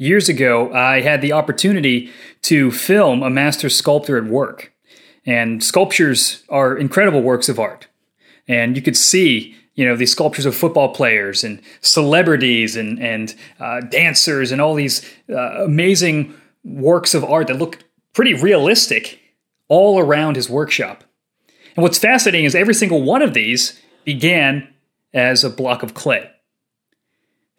Years ago, I had the opportunity to film a master sculptor at work. And sculptures are incredible works of art. And you could see, you know, these sculptures of football players and celebrities and, and uh, dancers and all these uh, amazing works of art that look pretty realistic all around his workshop. And what's fascinating is every single one of these began as a block of clay.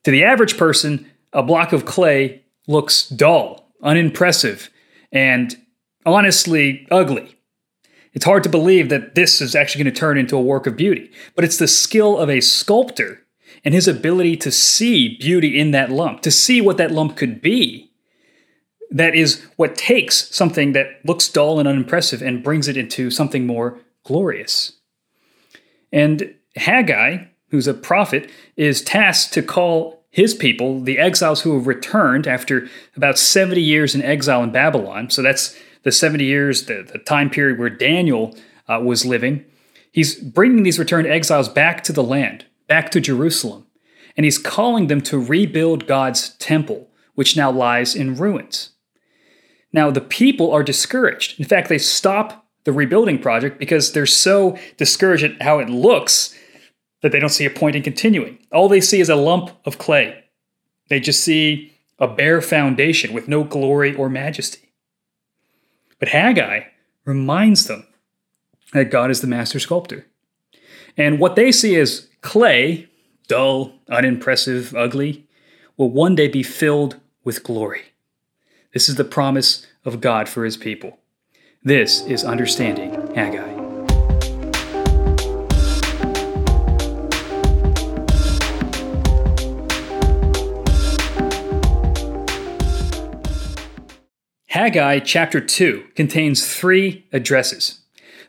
To the average person, a block of clay looks dull, unimpressive, and honestly ugly. It's hard to believe that this is actually going to turn into a work of beauty, but it's the skill of a sculptor and his ability to see beauty in that lump, to see what that lump could be. That is what takes something that looks dull and unimpressive and brings it into something more glorious. And Haggai, who's a prophet, is tasked to call his people, the exiles who have returned after about 70 years in exile in Babylon. So that's the 70 years, the, the time period where Daniel uh, was living. He's bringing these returned exiles back to the land, back to Jerusalem. And he's calling them to rebuild God's temple, which now lies in ruins. Now, the people are discouraged. In fact, they stop the rebuilding project because they're so discouraged at how it looks that they don't see a point in continuing. All they see is a lump of clay. They just see a bare foundation with no glory or majesty. But Haggai reminds them that God is the master sculptor. And what they see as clay, dull, unimpressive, ugly, will one day be filled with glory. This is the promise of God for his people. This is understanding Haggai. Haggai chapter 2 contains three addresses.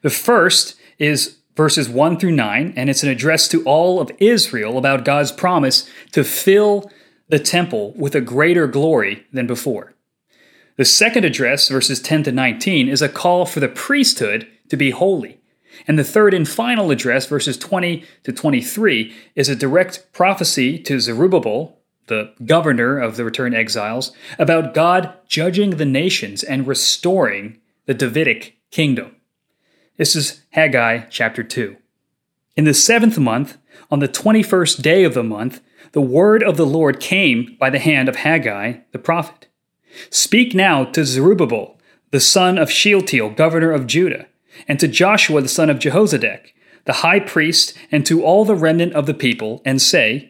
The first is verses 1 through 9, and it's an address to all of Israel about God's promise to fill the temple with a greater glory than before. The second address, verses 10 to 19, is a call for the priesthood to be holy. And the third and final address, verses 20 to 23, is a direct prophecy to Zerubbabel, the governor of the returned exiles, about God judging the nations and restoring the Davidic kingdom. This is Haggai chapter 2. In the seventh month, on the 21st day of the month, the word of the Lord came by the hand of Haggai the prophet. Speak now to Zerubbabel, the son of Shealtiel, governor of Judah, and to Joshua the son of Jehozadak, the high priest, and to all the remnant of the people, and say,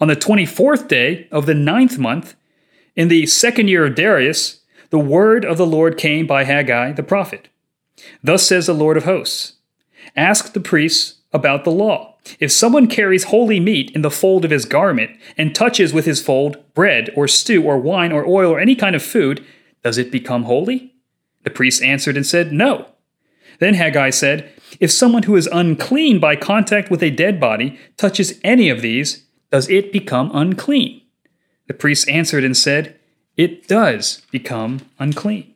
On the 24th day of the ninth month, in the second year of Darius, the word of the Lord came by Haggai the prophet. Thus says the Lord of hosts Ask the priests about the law. If someone carries holy meat in the fold of his garment and touches with his fold bread or stew or wine or oil or any kind of food, does it become holy? The priests answered and said, No. Then Haggai said, If someone who is unclean by contact with a dead body touches any of these, does it become unclean? The priests answered and said, It does become unclean.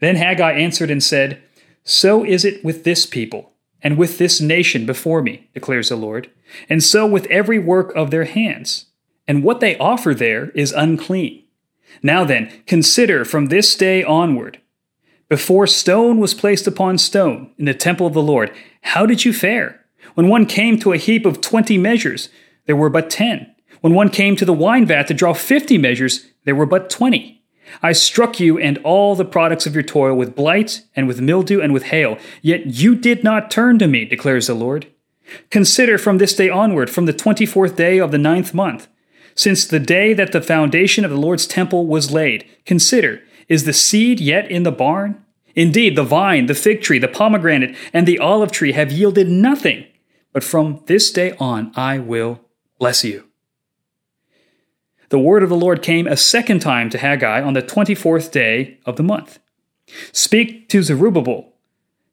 Then Haggai answered and said, So is it with this people, and with this nation before me, declares the Lord, and so with every work of their hands. And what they offer there is unclean. Now then, consider from this day onward. Before stone was placed upon stone in the temple of the Lord, how did you fare? When one came to a heap of twenty measures, there were but ten. When one came to the wine vat to draw fifty measures, there were but twenty. I struck you and all the products of your toil with blight and with mildew and with hail, yet you did not turn to me, declares the Lord. Consider from this day onward, from the twenty fourth day of the ninth month, since the day that the foundation of the Lord's temple was laid, consider, is the seed yet in the barn? Indeed, the vine, the fig tree, the pomegranate, and the olive tree have yielded nothing. But from this day on I will bless you. The word of the Lord came a second time to Haggai on the 24th day of the month. Speak to Zerubbabel,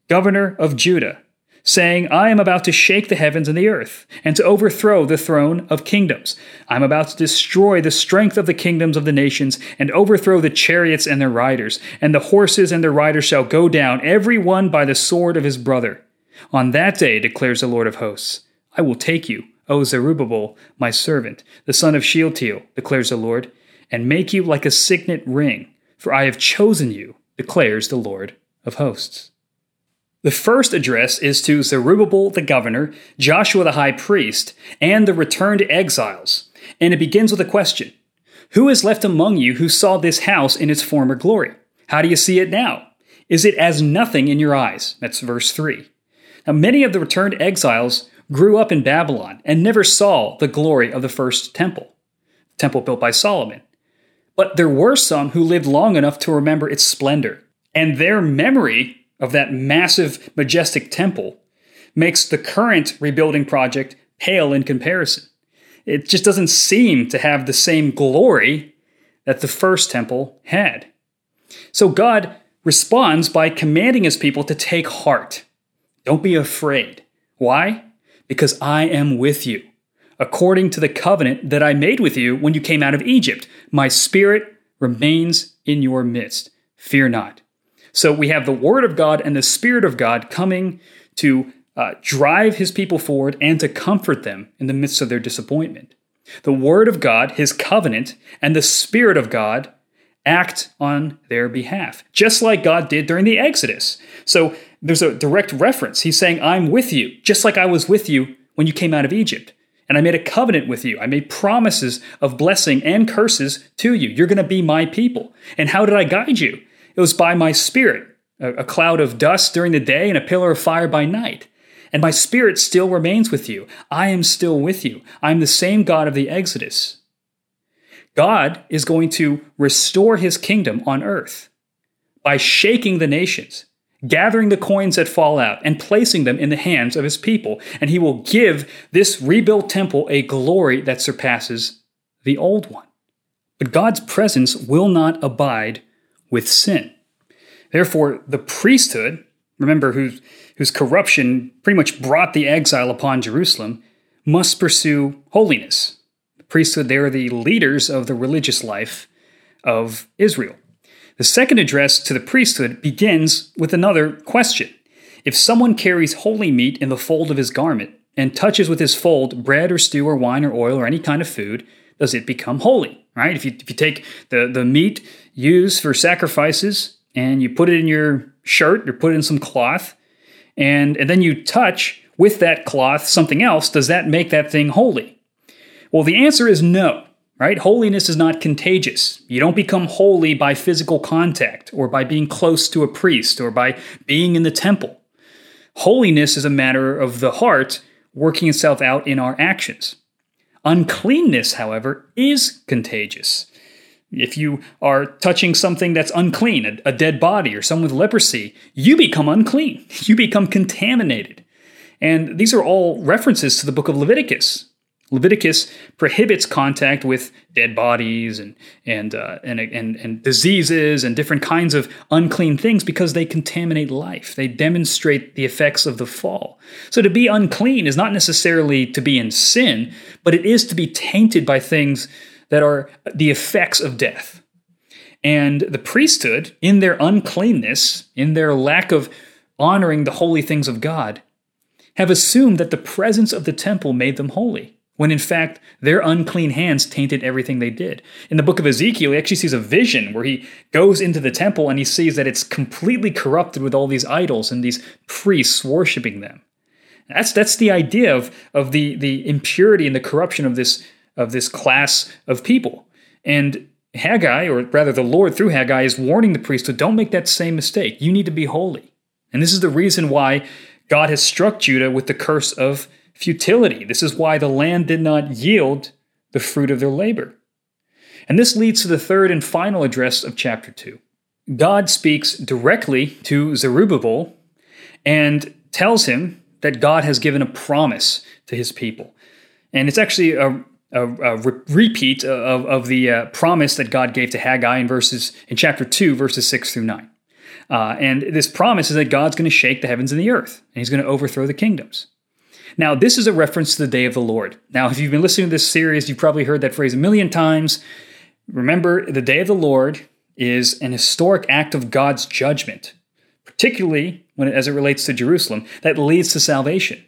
governor of Judah, saying, I am about to shake the heavens and the earth, and to overthrow the throne of kingdoms. I am about to destroy the strength of the kingdoms of the nations, and overthrow the chariots and their riders, and the horses and their riders shall go down, every one by the sword of his brother. On that day, declares the Lord of hosts, I will take you, O Zerubbabel, my servant, the son of Shealtiel, declares the Lord, and make you like a signet ring, for I have chosen you, declares the Lord of hosts. The first address is to Zerubbabel the governor, Joshua the high priest, and the returned exiles, and it begins with a question Who is left among you who saw this house in its former glory? How do you see it now? Is it as nothing in your eyes? That's verse 3. Now, many of the returned exiles grew up in Babylon and never saw the glory of the first temple, the temple built by Solomon. But there were some who lived long enough to remember its splendor, and their memory of that massive, majestic temple makes the current rebuilding project pale in comparison. It just doesn't seem to have the same glory that the first temple had. So God responds by commanding his people to take heart. Don't be afraid. Why? Because I am with you, according to the covenant that I made with you when you came out of Egypt. My spirit remains in your midst. Fear not. So we have the Word of God and the Spirit of God coming to uh, drive his people forward and to comfort them in the midst of their disappointment. The Word of God, his covenant, and the Spirit of God act on their behalf, just like God did during the Exodus. So there's a direct reference. He's saying, I'm with you, just like I was with you when you came out of Egypt. And I made a covenant with you. I made promises of blessing and curses to you. You're going to be my people. And how did I guide you? It was by my spirit, a, cloud of dust during the day and a pillar of fire by night. And my spirit still remains with you. I am still with you. I am the same God of the Exodus. God is going to restore his kingdom on earth by shaking the nations, gathering the coins that fall out, and placing them in the hands of his people. And he will give this rebuilt temple a glory that surpasses the old one. But God's presence will not abide with sin. Therefore, the priesthood, remember, whose, whose corruption pretty much brought the exile upon Jerusalem, must pursue holiness. The priesthood, they are the leaders of the religious life of Israel. The second address to the priesthood begins with another question. If someone carries holy meat in the fold of his garment and touches with his fold bread or stew or wine or oil or any kind of food, does it become holy? Right? If you, if you take the, the meat used for sacrifices and you put it in your shirt or put it in some cloth, and, and then you touch with that cloth something else, does that make that thing holy? Well, the answer is no, right? Holiness is not contagious. You don't become holy by physical contact or by being close to a priest or by being in the temple. Holiness is a matter of the heart working itself out in our actions. Uncleanness, however, is contagious. If you are touching something that's unclean, a, a, dead body or someone with leprosy, you become unclean. You become contaminated. And these are all references to the book of Leviticus. Leviticus prohibits contact with dead bodies and and, uh, and and and diseases and different kinds of unclean things because they contaminate life. They demonstrate the effects of the fall. So to be unclean is not necessarily to be in sin, but it is to be tainted by things that are the effects of death. And the priesthood, in their uncleanness, in their lack of honoring the holy things of God, have assumed that the presence of the temple made them holy when in fact their unclean hands tainted everything they did. In the book of Ezekiel, he actually sees a vision where he goes into the temple and he sees that it's completely corrupted with all these idols and these priests worshiping them. That's that's the idea of, of the, the impurity and the corruption of this of this class of people. And Haggai, or rather the Lord through Haggai, is warning the priesthood don't make that same mistake. You need to be holy. And this is the reason why God has struck Judah with the curse of futility. This is why the land did not yield the fruit of their labor. And this leads to the third and final address of chapter 2. God speaks directly to Zerubbabel and tells him that God has given a promise to his people. And it's actually a, a, a re- repeat of, of the uh, promise that God gave to Haggai in verses in chapter 2, verses 6 through 9. Uh, and this promise is that God's going to shake the heavens and the earth, and he's going to overthrow the kingdoms. Now, this is a reference to the day of the Lord. Now, if you've been listening to this series, you've probably heard that phrase a million times. Remember, the day of the Lord is an historic act of God's judgment, particularly when it, as it relates to Jerusalem, that leads to salvation.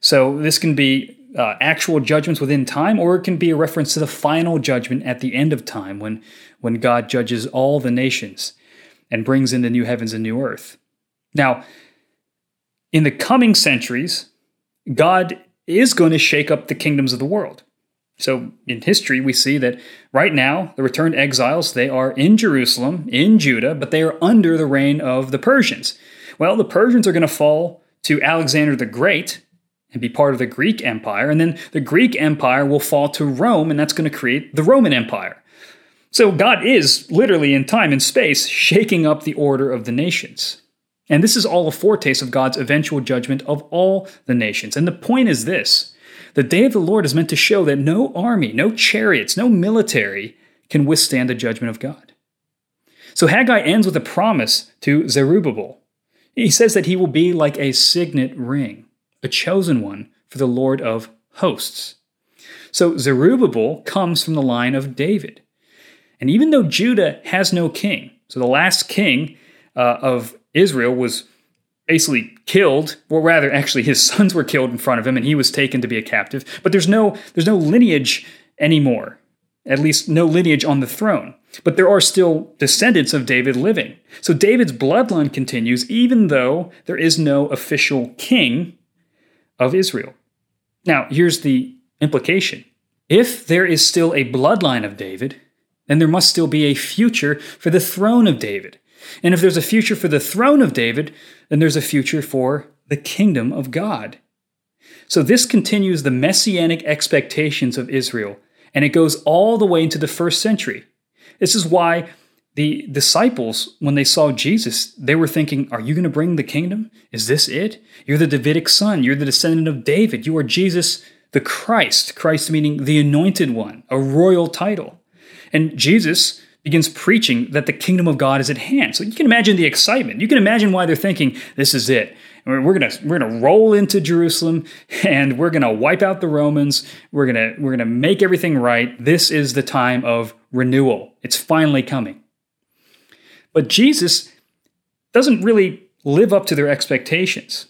So this can be uh, actual judgments within time, or it can be a reference to the final judgment at the end of time when, when God judges all the nations and brings in the new heavens and new earth. Now, in the coming centuries, God is going to shake up the kingdoms of the world. So in history, we see that right now, the returned exiles, they are in Jerusalem, in Judah, but they are under the reign of the Persians. Well, the Persians are going to fall to Alexander the Great and be part of the Greek Empire, and then the Greek Empire will fall to Rome, and that's going to create the Roman Empire. So God is literally in time and space shaking up the order of the nations. And this is all a foretaste of God's eventual judgment of all the nations. And the point is this the day of the Lord is meant to show that no army, no chariots, no military can withstand the judgment of God. So Haggai ends with a promise to Zerubbabel. He says that he will be like a signet ring, a chosen one for the Lord of hosts. So Zerubbabel comes from the line of David. And even though Judah has no king, so the last king uh, of Israel was basically killed, or rather, actually, his sons were killed in front of him, and he was taken to be a captive. But there's no there's no lineage anymore, at least no lineage on the throne. But there are still descendants of David living. So David's bloodline continues, even though there is no official king of Israel. Now, here's the implication. If there is still a bloodline of David, then there must still be a future for the throne of David. And if there's a future for the throne of David, then there's a future for the kingdom of God. So this continues the messianic expectations of Israel, and it goes all the way into the first century. This is why the disciples, when they saw Jesus, they were thinking, Are you going to bring the kingdom? Is this it? You're the Davidic son. You're the descendant of David. You are Jesus the Christ. Christ meaning the anointed one, a royal title. And Jesus begins preaching that the kingdom of God is at hand. So you can imagine the excitement. You can imagine why they're thinking, this is it. We're gonna we're gonna roll into Jerusalem and we're gonna wipe out the Romans. We're gonna we're gonna make everything right. This is the time of renewal. It's finally coming. But Jesus doesn't really live up to their expectations.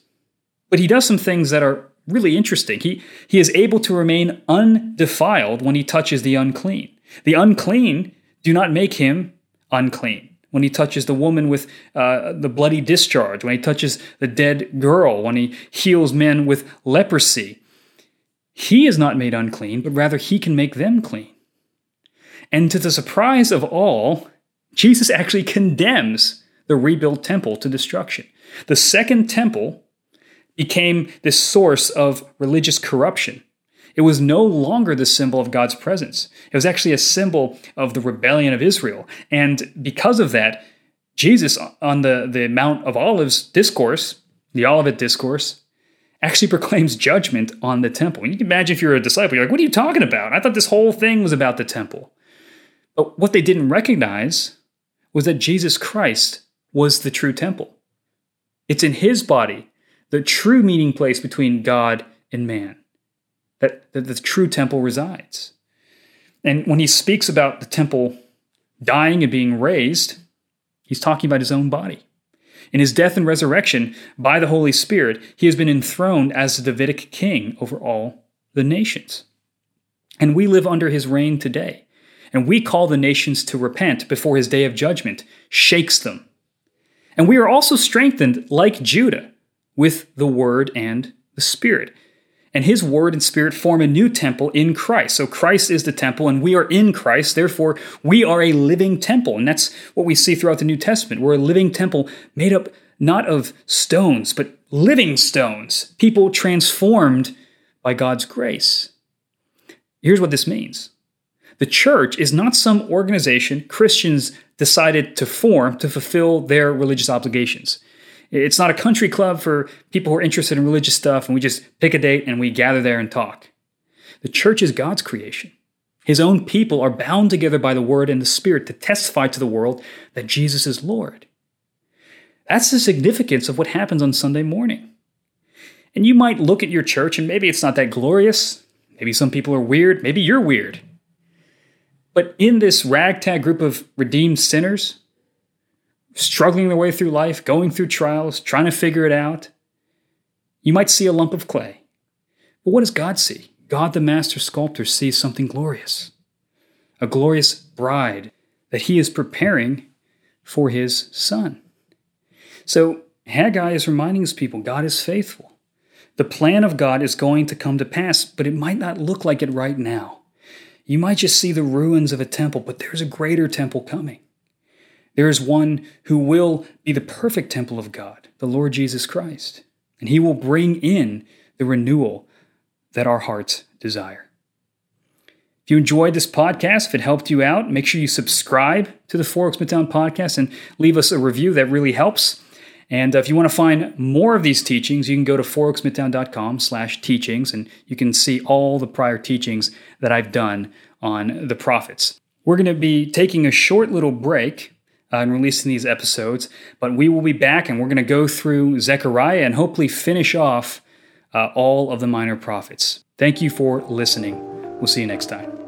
But he does some things that are really interesting. He he is able to remain undefiled when he touches the unclean. The unclean do not make him unclean. When he touches the woman with uh, the bloody discharge, when he touches the dead girl, when he heals men with leprosy, he is not made unclean, but rather he can make them clean. And to the surprise of all, Jesus actually condemns the rebuilt temple to destruction. The second temple became this source of religious corruption. It was no longer the symbol of God's presence. It was actually a symbol of the rebellion of Israel. And because of that, Jesus, on the, the Mount of Olives discourse, the Olivet discourse, actually proclaims judgment on the temple. And you can imagine if you're a disciple, you're like, what are you talking about? I thought this whole thing was about the temple. But what they didn't recognize was that Jesus Christ was the true temple. It's in his body, the true meeting place between God and man that, that the true temple resides. And when he speaks about the temple dying and being raised, he's talking about his own body. In his death and resurrection, by the Holy Spirit, he has been enthroned as the Davidic king over all the nations. And we live under his reign today. And we call the nations to repent before his day of judgment shakes them. And we are also strengthened, like Judah, with the word and the spirit. And his word and spirit form a new temple in Christ. So Christ is the temple and we are in Christ. Therefore, we are a living temple. And that's what we see throughout the New Testament. We're a living temple made up not of stones, but living stones, people transformed by God's grace. Here's what this means the church is not some organization Christians decided to form to fulfill their religious obligations. It's not a country club for people who are interested in religious stuff and we just pick a date and we gather there and talk. The church is God's creation. His own people are bound together by the word and the spirit to testify to the world that Jesus is Lord. That's the significance of what happens on Sunday morning. And you might look at your church and maybe it's not that glorious. Maybe some people are weird. Maybe you're weird. But in this ragtag group of redeemed sinners, struggling their way through life, going through trials, trying to figure it out, you might see a lump of clay. But what does God see? God, the master sculptor, sees something glorious a glorious bride that he is preparing for his son. So Haggai is reminding his people God is faithful. The plan of God is going to come to pass, but it might not look like it right now. You might just see the ruins of a temple, but there's a greater temple coming. There is one who will be the perfect temple of God, the Lord Jesus Christ, and he will bring in the renewal that our hearts desire. If you enjoyed this podcast, if it helped you out, make sure you subscribe to the Four Oaks Midtown podcast and leave us a review. That really helps. And uh, if you want to find more of these teachings, you can go to fouroaksmidtown.com slash teachings, and you can see all the prior teachings that I've done on the prophets. We're going to be taking a short little break uh, and releasing these episodes. But we will be back and we're going to go through Zechariah and hopefully finish off uh, all of the minor prophets. Thank you for listening. We'll see you next time.